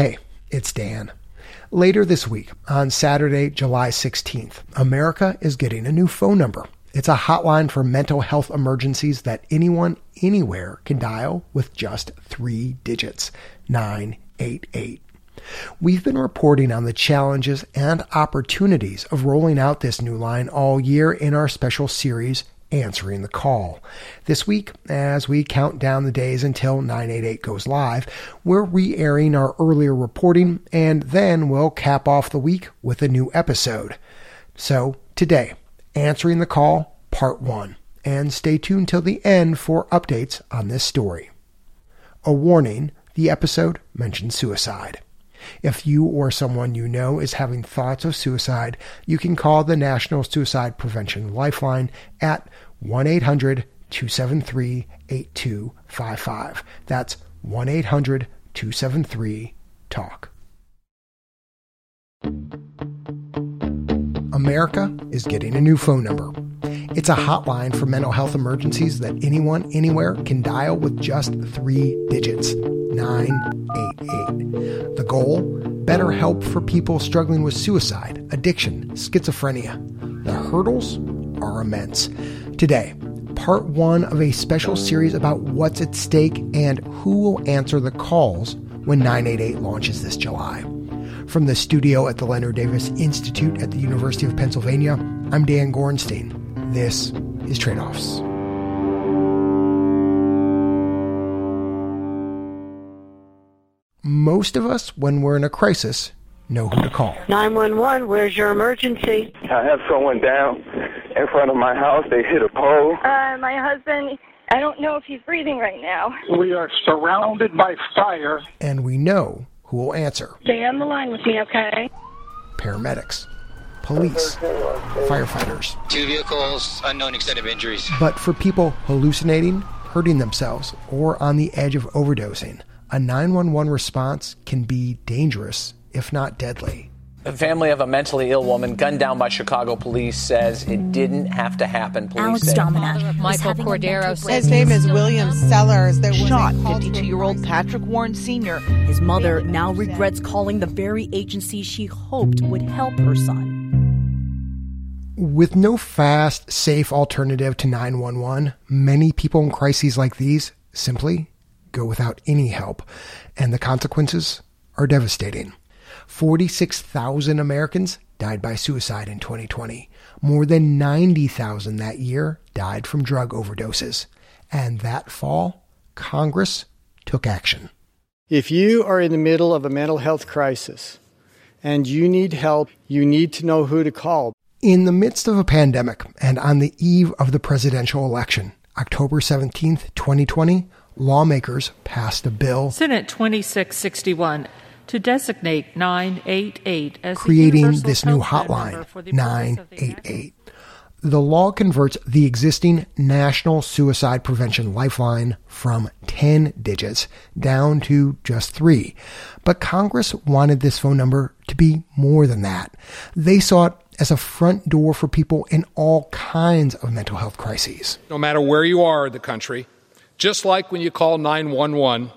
Hey, it's Dan. Later this week, on Saturday, July 16th, America is getting a new phone number. It's a hotline for mental health emergencies that anyone, anywhere can dial with just three digits 988. We've been reporting on the challenges and opportunities of rolling out this new line all year in our special series, Answering the Call. This week, as we count down the days until 988 goes live, we're re airing our earlier reporting and then we'll cap off the week with a new episode. So, today, Answering the Call, Part 1. And stay tuned till the end for updates on this story. A warning the episode mentions suicide. If you or someone you know is having thoughts of suicide, you can call the National Suicide Prevention Lifeline at 1 800 273 8255. That's 1 800 273 TALK. America is getting a new phone number. It's a hotline for mental health emergencies that anyone, anywhere can dial with just three digits 988. The goal? Better help for people struggling with suicide, addiction, schizophrenia. The hurdles are immense. Today, part one of a special series about what's at stake and who will answer the calls when 988 launches this July. From the studio at the Leonard Davis Institute at the University of Pennsylvania, I'm Dan Gorenstein. This is Trade Offs. Most of us, when we're in a crisis, know who to call. 911, where's your emergency? I have someone down in front of my house. They hit a pole. Uh, my husband, I don't know if he's breathing right now. We are surrounded by fire. And we know who will answer Stay on the line with me, okay? paramedics, police, firefighters. Two vehicles, unknown extent of injuries. But for people hallucinating, hurting themselves, or on the edge of overdosing, a 911 response can be dangerous, if not deadly. The family of a mentally ill woman gunned down by Chicago police says it didn't have to happen. Police Alex say. Domina. Michael Cordero His name is William Sellers. There Shot a call to 52 year old Patrick Warren Sr. His mother now regrets calling the very agency she hoped would help her son. With no fast, safe alternative to 911, many people in crises like these simply go without any help, and the consequences are devastating. 46,000 Americans died by suicide in 2020. More than 90,000 that year died from drug overdoses. And that fall, Congress took action. If you are in the middle of a mental health crisis and you need help, you need to know who to call. In the midst of a pandemic and on the eve of the presidential election, October 17th, 2020, lawmakers passed a bill Senate 2661 to designate 988 as creating universal this new health phone number hotline, for the purpose of the 988. The law converts the existing National Suicide Prevention Lifeline from 10 digits down to just three. But Congress wanted this phone number to be more than that. They saw it as a front door for people in all kinds of mental health crises. no matter where you are in the country, just like when you call 911,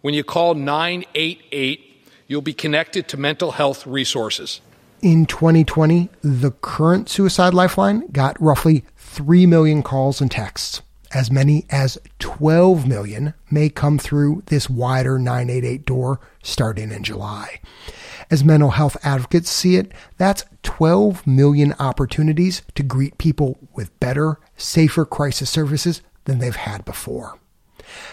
when you call 988, you'll be connected to mental health resources. In 2020, the current Suicide Lifeline got roughly 3 million calls and texts. As many as 12 million may come through this wider 988 door starting in July. As mental health advocates see it, that's 12 million opportunities to greet people with better, safer crisis services than they've had before.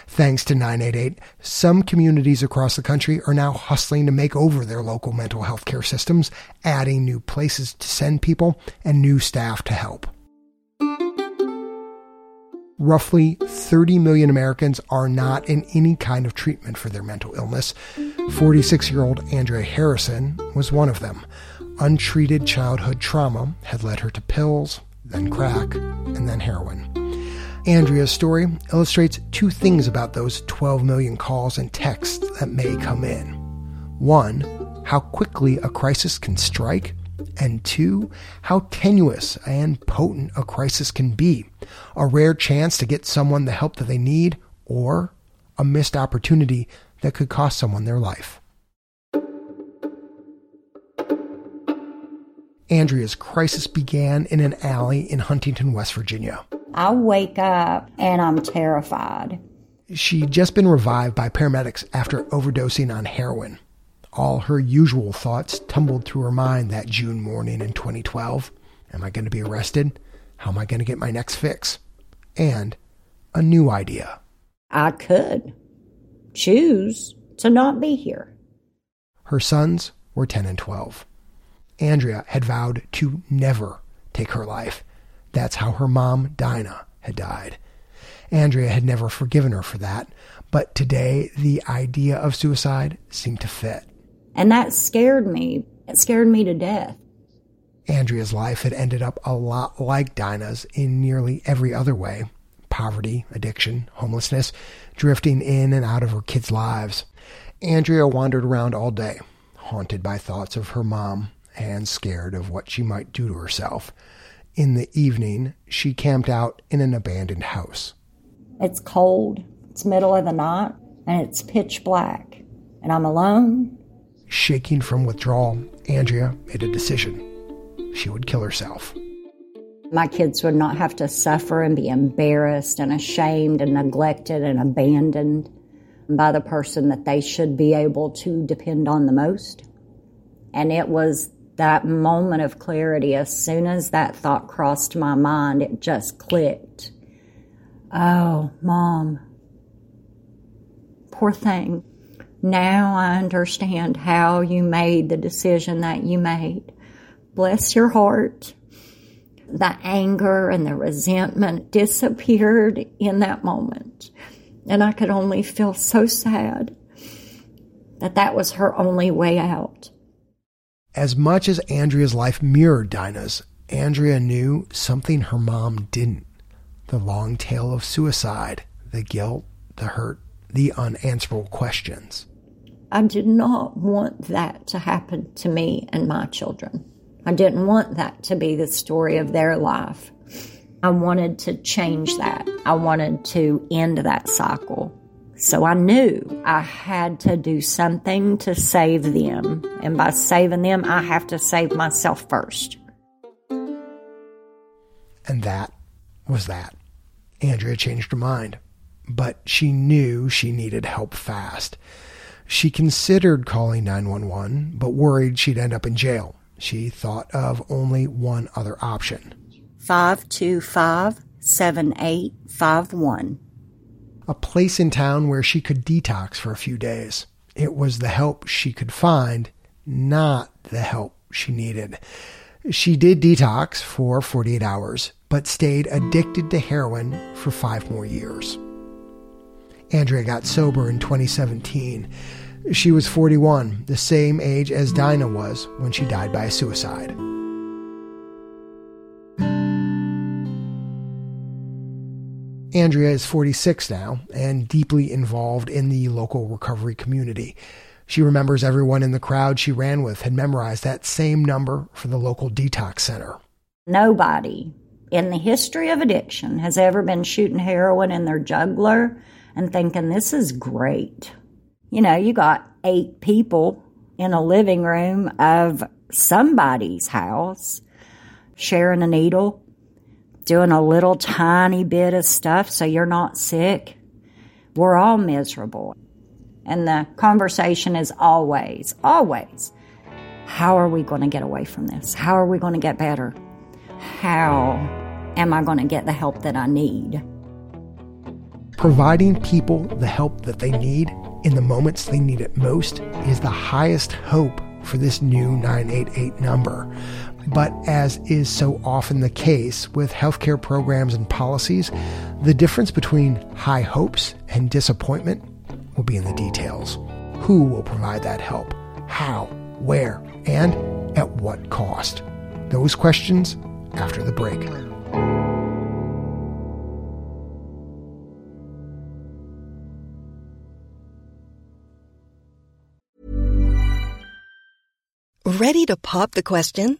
Thanks to 988, some communities across the country are now hustling to make over their local mental health care systems, adding new places to send people and new staff to help. Roughly 30 million Americans are not in any kind of treatment for their mental illness. 46 year old Andrea Harrison was one of them. Untreated childhood trauma had led her to pills, then crack, and then heroin. Andrea's story illustrates two things about those 12 million calls and texts that may come in. One, how quickly a crisis can strike, and two, how tenuous and potent a crisis can be. A rare chance to get someone the help that they need, or a missed opportunity that could cost someone their life. Andrea's crisis began in an alley in Huntington, West Virginia. I wake up and I'm terrified. She'd just been revived by paramedics after overdosing on heroin. All her usual thoughts tumbled through her mind that June morning in 2012. Am I going to be arrested? How am I going to get my next fix? And a new idea. I could choose to not be here. Her sons were 10 and 12. Andrea had vowed to never take her life. That's how her mom, Dinah, had died. Andrea had never forgiven her for that, but today the idea of suicide seemed to fit. And that scared me. It scared me to death. Andrea's life had ended up a lot like Dinah's in nearly every other way poverty, addiction, homelessness, drifting in and out of her kids' lives. Andrea wandered around all day, haunted by thoughts of her mom and scared of what she might do to herself. In the evening, she camped out in an abandoned house. It's cold, it's middle of the night, and it's pitch black, and I'm alone. Shaking from withdrawal, Andrea made a decision. She would kill herself. My kids would not have to suffer and be embarrassed and ashamed and neglected and abandoned by the person that they should be able to depend on the most. And it was that moment of clarity. As soon as that thought crossed my mind, it just clicked. Oh, mom. Poor thing. Now I understand how you made the decision that you made. Bless your heart. The anger and the resentment disappeared in that moment. And I could only feel so sad that that was her only way out. As much as Andrea's life mirrored Dinah's, Andrea knew something her mom didn't. The long tale of suicide, the guilt, the hurt, the unanswerable questions. I did not want that to happen to me and my children. I didn't want that to be the story of their life. I wanted to change that. I wanted to end that cycle. So I knew I had to do something to save them. And by saving them, I have to save myself first. And that was that. Andrea changed her mind, but she knew she needed help fast. She considered calling 911, but worried she'd end up in jail. She thought of only one other option 525 7851. A place in town where she could detox for a few days. It was the help she could find, not the help she needed. She did detox for 48 hours, but stayed addicted to heroin for five more years. Andrea got sober in 2017. She was 41, the same age as Dinah was when she died by suicide. Andrea is 46 now and deeply involved in the local recovery community. She remembers everyone in the crowd she ran with had memorized that same number for the local detox center. Nobody in the history of addiction has ever been shooting heroin in their jugular and thinking, this is great. You know, you got eight people in a living room of somebody's house sharing a needle, doing a little tiny bit of stuff so you're not sick. We're all miserable. And the conversation is always, always, how are we going to get away from this? How are we going to get better? How am I going to get the help that I need? Providing people the help that they need in the moments they need it most is the highest hope for this new 988 number. But as is so often the case with healthcare programs and policies, the difference between high hopes and disappointment will be in the details. Who will provide that help? How? Where? And at what cost? Those questions after the break. Ready to pop the question?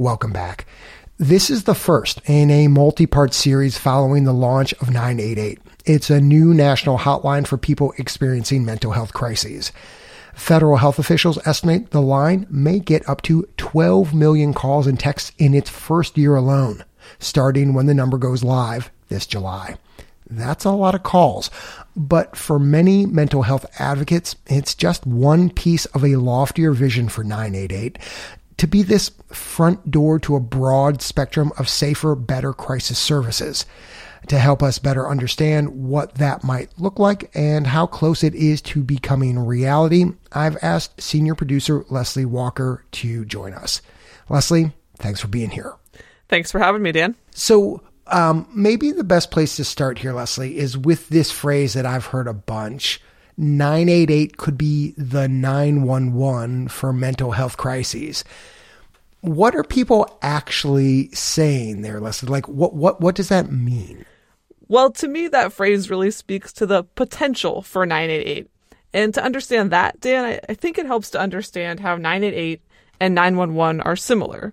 Welcome back. This is the first in a multi part series following the launch of 988. It's a new national hotline for people experiencing mental health crises. Federal health officials estimate the line may get up to 12 million calls and texts in its first year alone, starting when the number goes live this July. That's a lot of calls. But for many mental health advocates, it's just one piece of a loftier vision for 988 to be this front door to a broad spectrum of safer, better crisis services. To help us better understand what that might look like and how close it is to becoming reality, I've asked senior producer Leslie Walker to join us. Leslie, thanks for being here. Thanks for having me, Dan. So, um, maybe the best place to start here, Leslie, is with this phrase that I've heard a bunch 988 could be the 911 for mental health crises. What are people actually saying there, Leslie? Like, what, what, what does that mean? Well, to me, that phrase really speaks to the potential for 988. And to understand that, Dan, I, I think it helps to understand how 988 and 911 are similar.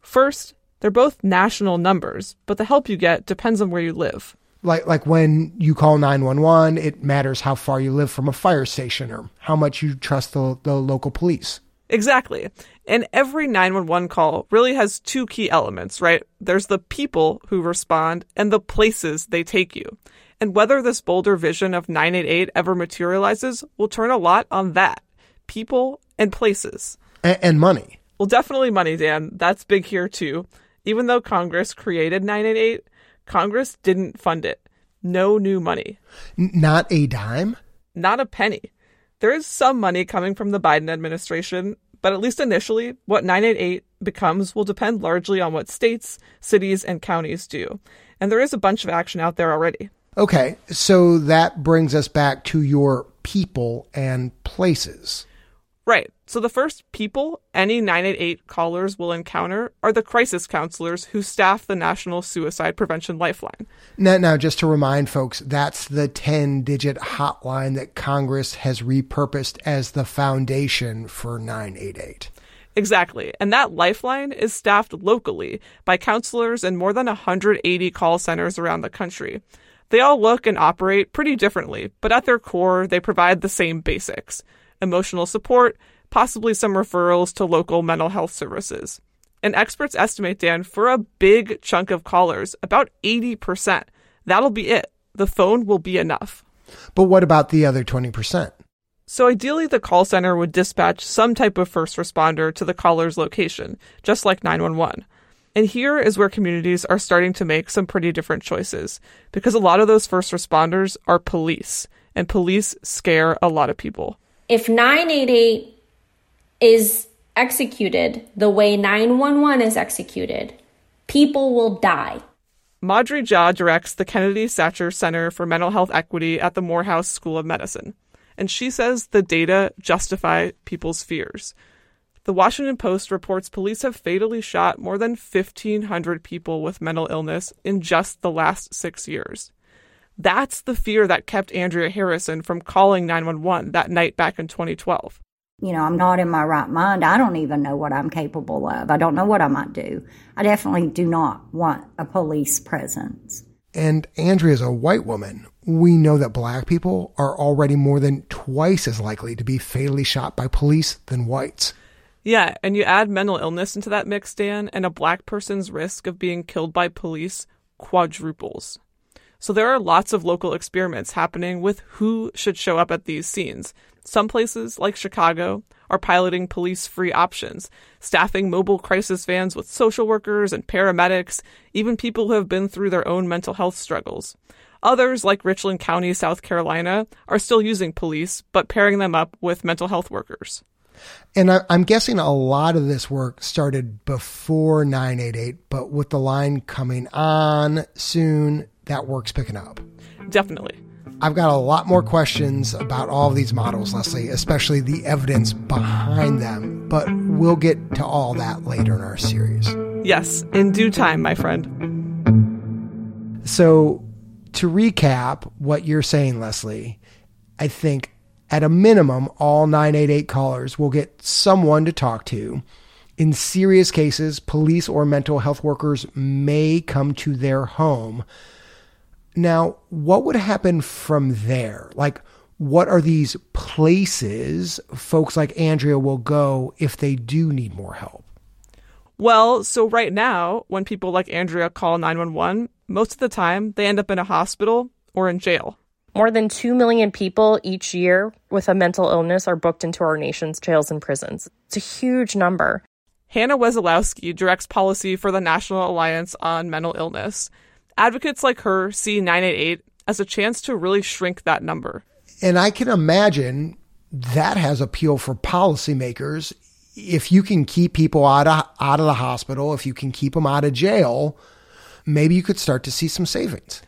First, they're both national numbers, but the help you get depends on where you live. Like like when you call 911, it matters how far you live from a fire station or how much you trust the, the local police. Exactly. And every 911 call really has two key elements, right? There's the people who respond and the places they take you. And whether this bolder vision of 988 ever materializes will turn a lot on that people and places. And, and money. Well, definitely money, Dan. That's big here, too. Even though Congress created 988, Congress didn't fund it. No new money. Not a dime? Not a penny. There is some money coming from the Biden administration, but at least initially, what 988 becomes will depend largely on what states, cities, and counties do. And there is a bunch of action out there already. Okay, so that brings us back to your people and places. Right. So the first people any 988 callers will encounter are the crisis counselors who staff the National Suicide Prevention Lifeline. Now, now just to remind folks, that's the 10 digit hotline that Congress has repurposed as the foundation for 988. Exactly. And that lifeline is staffed locally by counselors in more than 180 call centers around the country. They all look and operate pretty differently, but at their core, they provide the same basics emotional support, possibly some referrals to local mental health services. And experts estimate, Dan, for a big chunk of callers, about 80%, that'll be it. The phone will be enough. But what about the other 20%? So, ideally, the call center would dispatch some type of first responder to the caller's location, just like 911. And here is where communities are starting to make some pretty different choices, because a lot of those first responders are police, and police scare a lot of people. If 988 is executed the way 911 is executed, people will die. Madhuri Jha directs the Kennedy Satcher Center for Mental Health Equity at the Morehouse School of Medicine, and she says the data justify people's fears. The Washington Post reports police have fatally shot more than 1,500 people with mental illness in just the last six years. That's the fear that kept Andrea Harrison from calling 911 that night back in 2012. You know, I'm not in my right mind. I don't even know what I'm capable of. I don't know what I might do. I definitely do not want a police presence. And Andrea is a white woman. We know that black people are already more than twice as likely to be fatally shot by police than whites. Yeah, and you add mental illness into that mix, Dan, and a black person's risk of being killed by police quadruples. So there are lots of local experiments happening with who should show up at these scenes. Some places, like Chicago, are piloting police free options, staffing mobile crisis vans with social workers and paramedics, even people who have been through their own mental health struggles. Others, like Richland County, South Carolina, are still using police, but pairing them up with mental health workers. And I, am guessing a lot of this work started before 988, but with the line coming on soon, that work's picking up. Definitely. I've got a lot more questions about all of these models, Leslie, especially the evidence behind them, but we'll get to all that later in our series. Yes, in due time, my friend. So, to recap what you're saying, Leslie, I think at a minimum, all 988 callers will get someone to talk to. In serious cases, police or mental health workers may come to their home. Now, what would happen from there? Like, what are these places folks like Andrea will go if they do need more help? Well, so right now, when people like Andrea call 911, most of the time they end up in a hospital or in jail. More than 2 million people each year with a mental illness are booked into our nation's jails and prisons. It's a huge number. Hannah Wesolowski directs policy for the National Alliance on Mental Illness. Advocates like her see 988 as a chance to really shrink that number. And I can imagine that has appeal for policymakers. If you can keep people out of, out of the hospital, if you can keep them out of jail, maybe you could start to see some savings.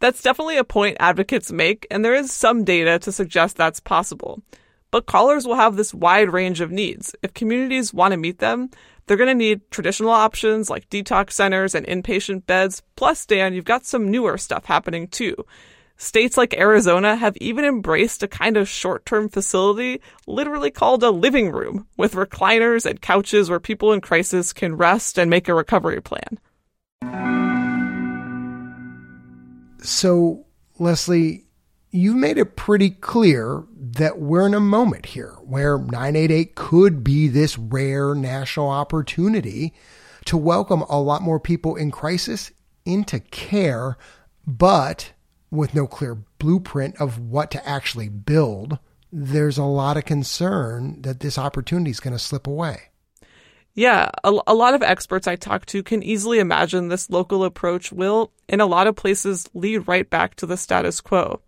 That's definitely a point advocates make, and there is some data to suggest that's possible. But callers will have this wide range of needs. If communities want to meet them, they're going to need traditional options like detox centers and inpatient beds. Plus, Dan, you've got some newer stuff happening too. States like Arizona have even embraced a kind of short term facility, literally called a living room, with recliners and couches where people in crisis can rest and make a recovery plan. So, Leslie, you've made it pretty clear that we're in a moment here where 988 could be this rare national opportunity to welcome a lot more people in crisis into care, but with no clear blueprint of what to actually build. There's a lot of concern that this opportunity is going to slip away. Yeah, a, a, lot of experts I talk to can easily imagine this local approach will, in a lot of places, lead right back to the status quo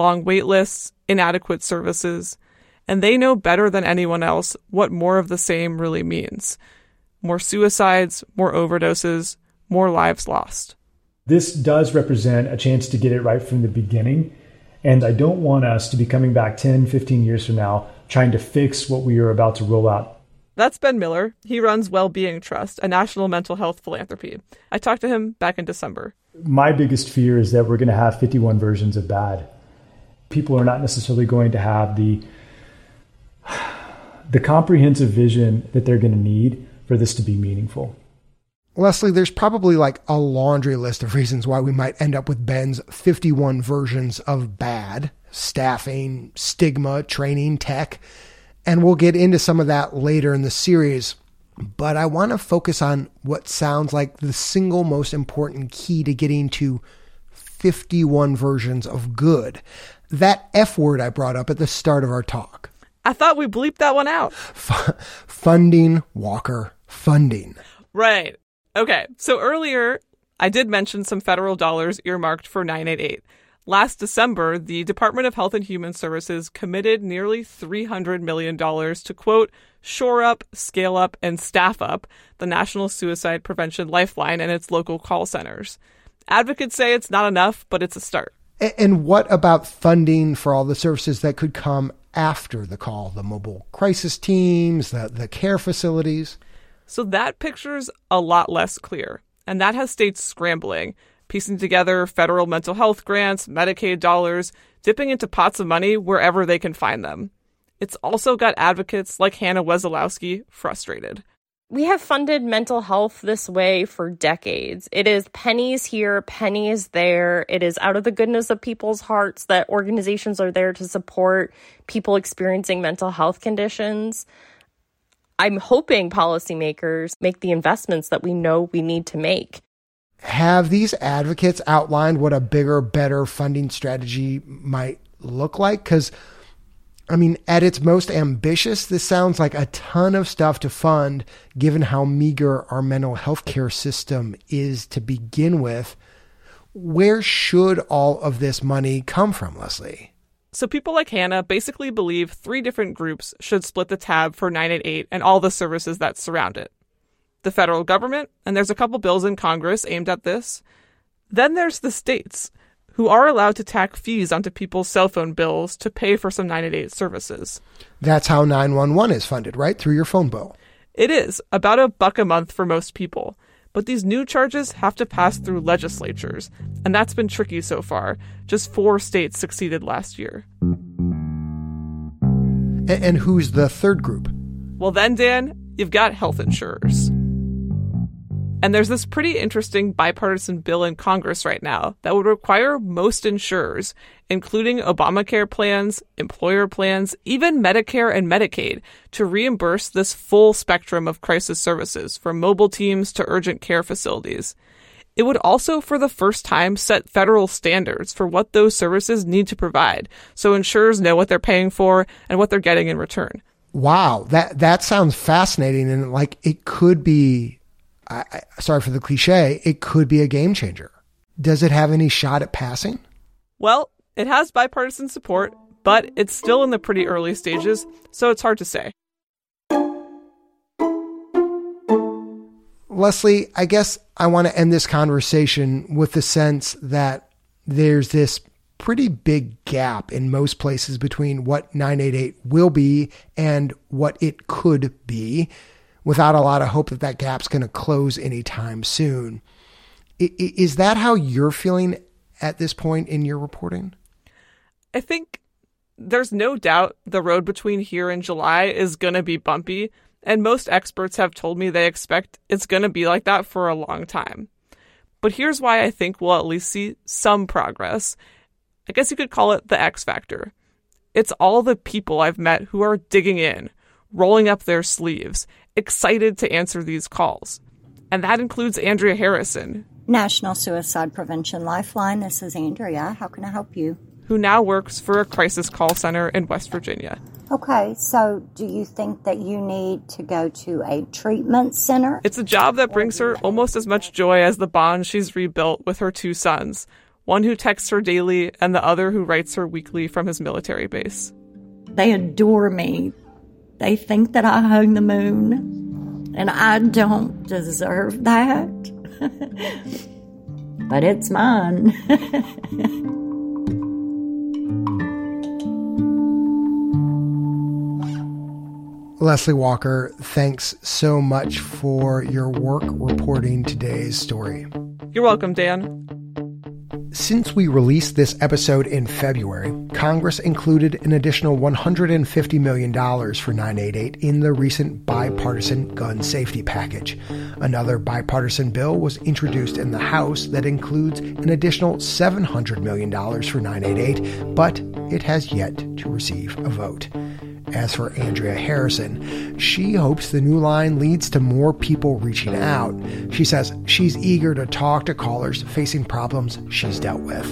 long wait lists, inadequate services, and they know better than anyone else what more of the same really means more suicides, more overdoses, more lives lost. This does represent a chance to get it right from the beginning. And I don't want us to be coming back 10, 15 years from now trying to fix what we are about to roll out that's Ben Miller. He runs Wellbeing Trust, a national mental health philanthropy. I talked to him back in December. My biggest fear is that we're going to have 51 versions of bad. People are not necessarily going to have the the comprehensive vision that they're going to need for this to be meaningful. Leslie, there's probably like a laundry list of reasons why we might end up with Ben's 51 versions of bad staffing, stigma, training, tech. And we'll get into some of that later in the series. But I want to focus on what sounds like the single most important key to getting to 51 versions of good. That F word I brought up at the start of our talk. I thought we bleeped that one out. F- funding, Walker, funding. Right. Okay. So earlier, I did mention some federal dollars earmarked for 988. Last December, the Department of Health and Human Services committed nearly $300 million to quote, shore up, scale up, and staff up the National Suicide Prevention Lifeline and its local call centers. Advocates say it's not enough, but it's a start. And what about funding for all the services that could come after the call, the mobile crisis teams, the, the care facilities? So that picture's a lot less clear, and that has states scrambling piecing together federal mental health grants, Medicaid dollars, dipping into pots of money wherever they can find them. It's also got advocates like Hannah Wesolowski frustrated. We have funded mental health this way for decades. It is pennies here, pennies there. It is out of the goodness of people's hearts that organizations are there to support people experiencing mental health conditions. I'm hoping policymakers make the investments that we know we need to make have these advocates outlined what a bigger, better funding strategy might look like? Because, I mean, at its most ambitious, this sounds like a ton of stuff to fund, given how meager our mental health care system is to begin with. Where should all of this money come from, Leslie? So people like Hannah basically believe three different groups should split the tab for 988 and all the services that surround it. The federal government, and there's a couple bills in Congress aimed at this. Then there's the states, who are allowed to tack fees onto people's cell phone bills to pay for some 988 services. That's how 911 is funded, right? Through your phone bill. It is about a buck a month for most people. But these new charges have to pass through legislatures, and that's been tricky so far. Just four states succeeded last year. And who's the third group? Well, then, Dan, you've got health insurers. And there's this pretty interesting bipartisan bill in Congress right now that would require most insurers, including Obamacare plans, employer plans, even Medicare and Medicaid, to reimburse this full spectrum of crisis services from mobile teams to urgent care facilities. It would also, for the first time, set federal standards for what those services need to provide, so insurers know what they're paying for and what they're getting in return. Wow, that that sounds fascinating, and like it could be I, I, sorry for the cliche, it could be a game changer. Does it have any shot at passing? Well, it has bipartisan support, but it's still in the pretty early stages, so it's hard to say. Leslie, I guess I want to end this conversation with the sense that there's this pretty big gap in most places between what 988 will be and what it could be without a lot of hope that that gap's going to close anytime soon. Is that how you're feeling at this point in your reporting? I think there's no doubt the road between here and July is going to be bumpy, and most experts have told me they expect it's going to be like that for a long time. But here's why I think we'll at least see some progress. I guess you could call it the X factor. It's all the people I've met who are digging in, rolling up their sleeves, excited to answer these calls. And that includes Andrea Harrison, National Suicide Prevention Lifeline. This is Andrea. How can I help you? Who now works for a crisis call center in West Virginia. Okay, so do you think that you need to go to a treatment center? It's a job that brings her almost as much joy as the bond she's rebuilt with her two sons one who texts her daily, and the other who writes her weekly from his military base. They adore me. They think that I hung the moon, and I don't deserve that. but it's mine. Leslie Walker, thanks so much for your work reporting today's story. You're welcome, Dan. Since we released this episode in February, Congress included an additional $150 million for 988 in the recent bipartisan gun safety package. Another bipartisan bill was introduced in the House that includes an additional $700 million for 988, but it has yet to receive a vote. As for Andrea Harrison, she hopes the new line leads to more people reaching out. She says she's eager to talk to callers facing problems she's dealt with.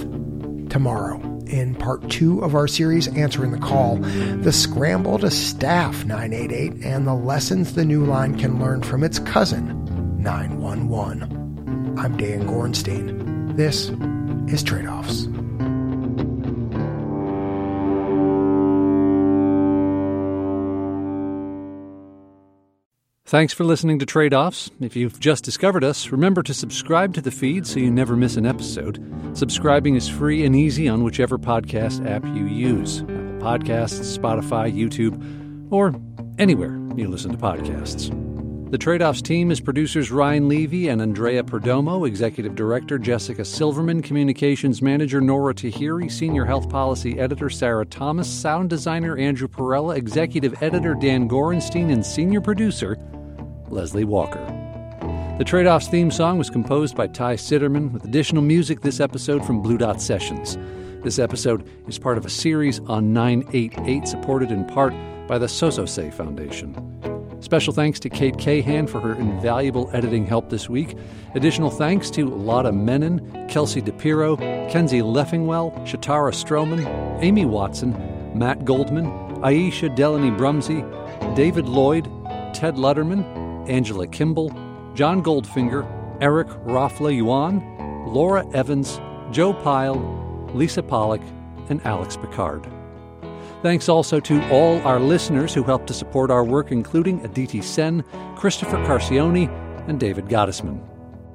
Tomorrow, in part two of our series Answering the Call, the scramble to staff 988 and the lessons the new line can learn from its cousin, 911. I'm Dan Gorenstein. This is Trade Offs. Thanks for listening to Trade Offs. If you've just discovered us, remember to subscribe to the feed so you never miss an episode. Subscribing is free and easy on whichever podcast app you use Apple Podcasts, Spotify, YouTube, or anywhere you listen to podcasts. The Trade Offs team is producers Ryan Levy and Andrea Perdomo, Executive Director Jessica Silverman, Communications Manager Nora Tahiri, Senior Health Policy Editor Sarah Thomas, Sound Designer Andrew Perella, Executive Editor Dan Gorenstein, and Senior Producer Leslie Walker. The Trade Offs theme song was composed by Ty Citerman, with additional music this episode from Blue Dot Sessions. This episode is part of a series on 988, supported in part by the Sozosei Foundation. Special thanks to Kate Cahan for her invaluable editing help this week. Additional thanks to Lotta Menon, Kelsey DePiro, Kenzie Leffingwell, Shatara Stroman, Amy Watson, Matt Goldman, Aisha Delaney Brumsey, David Lloyd, Ted Lutterman, Angela Kimball, John Goldfinger, Eric Rafla Yuan, Laura Evans, Joe Pyle, Lisa Pollock, and Alex Picard. Thanks also to all our listeners who helped to support our work, including Aditi Sen, Christopher Carcione, and David Gottesman.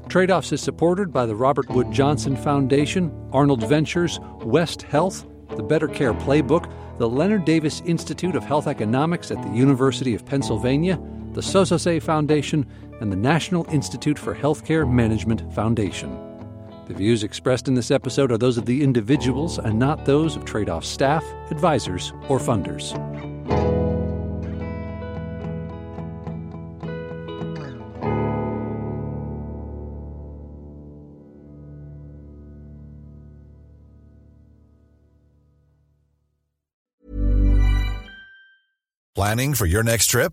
Trade Offs is supported by the Robert Wood Johnson Foundation, Arnold Ventures, West Health, the Better Care Playbook, the Leonard Davis Institute of Health Economics at the University of Pennsylvania, the Sozosei Foundation, and the National Institute for Healthcare Management Foundation. The views expressed in this episode are those of the individuals and not those of trade off staff, advisors, or funders. Planning for your next trip?